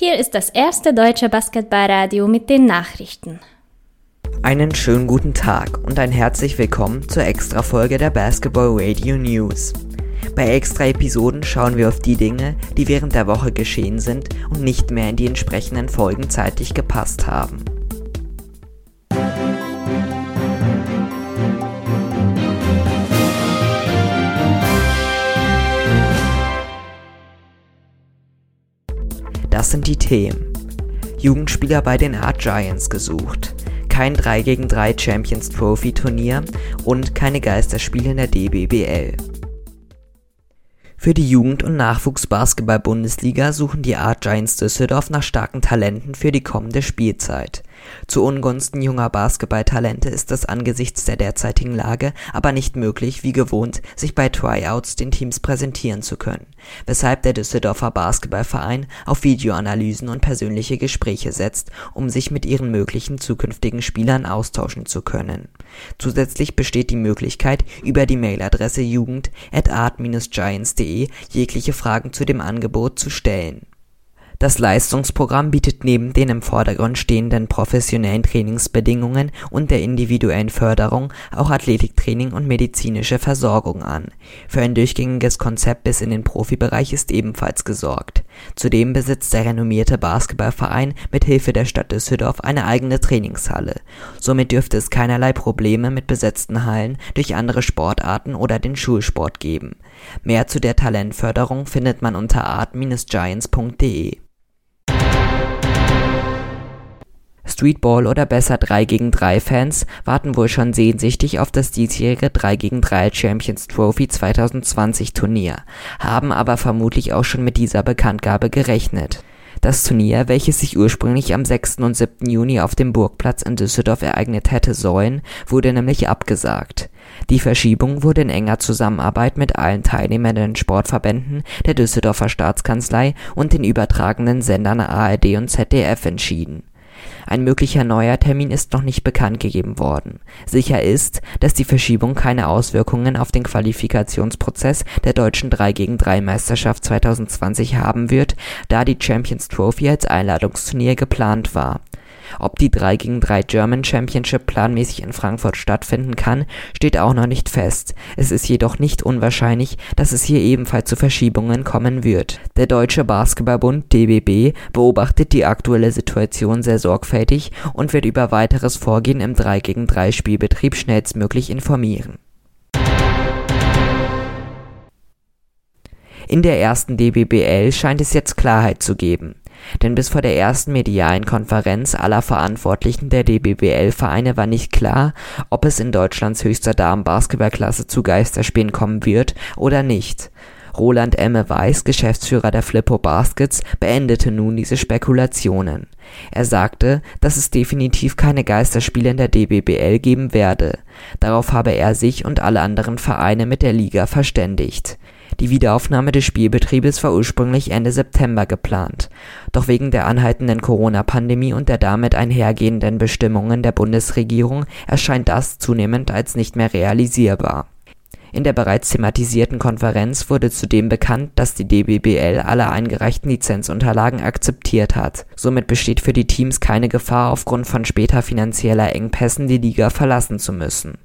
Hier ist das erste deutsche Basketballradio mit den Nachrichten. Einen schönen guten Tag und ein herzlich willkommen zur Extra-Folge der Basketball Radio News. Bei Extra-Episoden schauen wir auf die Dinge, die während der Woche geschehen sind und nicht mehr in die entsprechenden Folgen zeitlich gepasst haben. Sind die Themen. Jugendspieler bei den Art Giants gesucht, kein 3 gegen 3 Champions Trophy Turnier und keine Geisterspiele in der DBBL. Für die Jugend- und Nachwuchsbasketball-Bundesliga suchen die Art Giants Düsseldorf nach starken Talenten für die kommende Spielzeit. Zu Ungunsten junger Basketballtalente ist es angesichts der derzeitigen Lage aber nicht möglich, wie gewohnt, sich bei Tryouts den Teams präsentieren zu können, weshalb der Düsseldorfer Basketballverein auf Videoanalysen und persönliche Gespräche setzt, um sich mit ihren möglichen zukünftigen Spielern austauschen zu können. Zusätzlich besteht die Möglichkeit, über die Mailadresse jugend@art-giants.de jegliche Fragen zu dem Angebot zu stellen das Leistungsprogramm bietet neben den im Vordergrund stehenden professionellen Trainingsbedingungen und der individuellen Förderung auch Athletiktraining und medizinische Versorgung an. Für ein durchgängiges Konzept bis in den Profibereich ist ebenfalls gesorgt. Zudem besitzt der renommierte Basketballverein mit Hilfe der Stadt Düsseldorf eine eigene Trainingshalle. Somit dürfte es keinerlei Probleme mit besetzten Hallen durch andere Sportarten oder den Schulsport geben. Mehr zu der Talentförderung findet man unter art-giants.de Streetball oder besser 3 gegen 3 Fans warten wohl schon sehnsüchtig auf das diesjährige 3 gegen 3 Champions Trophy 2020 Turnier, haben aber vermutlich auch schon mit dieser Bekanntgabe gerechnet. Das Turnier, welches sich ursprünglich am 6. und 7. Juni auf dem Burgplatz in Düsseldorf ereignet hätte sollen, wurde nämlich abgesagt. Die Verschiebung wurde in enger Zusammenarbeit mit allen teilnehmenden Sportverbänden, der Düsseldorfer Staatskanzlei und den übertragenden Sendern ARD und ZDF entschieden ein möglicher neuer Termin ist noch nicht bekannt gegeben worden. Sicher ist, dass die Verschiebung keine Auswirkungen auf den Qualifikationsprozess der deutschen 3-gegen-3-Meisterschaft 2020 haben wird, da die Champions Trophy als Einladungsturnier geplant war ob die 3 gegen 3 German Championship planmäßig in Frankfurt stattfinden kann, steht auch noch nicht fest. Es ist jedoch nicht unwahrscheinlich, dass es hier ebenfalls zu Verschiebungen kommen wird. Der Deutsche Basketballbund DBB beobachtet die aktuelle Situation sehr sorgfältig und wird über weiteres Vorgehen im 3 gegen 3 Spielbetrieb schnellstmöglich informieren. In der ersten DBBL scheint es jetzt Klarheit zu geben. Denn bis vor der ersten medialen Konferenz aller Verantwortlichen der DBBL-Vereine war nicht klar, ob es in Deutschlands höchster Damen-Basketballklasse zu Geisterspielen kommen wird oder nicht. Roland Emme Weiß, Geschäftsführer der Flippo Baskets, beendete nun diese Spekulationen. Er sagte, dass es definitiv keine Geisterspiele in der DBBL geben werde. Darauf habe er sich und alle anderen Vereine mit der Liga verständigt die Wiederaufnahme des Spielbetriebes war ursprünglich Ende September geplant, doch wegen der anhaltenden Corona-Pandemie und der damit einhergehenden Bestimmungen der Bundesregierung erscheint das zunehmend als nicht mehr realisierbar. In der bereits thematisierten Konferenz wurde zudem bekannt, dass die DBBL alle eingereichten Lizenzunterlagen akzeptiert hat. Somit besteht für die Teams keine Gefahr, aufgrund von später finanzieller Engpässen die Liga verlassen zu müssen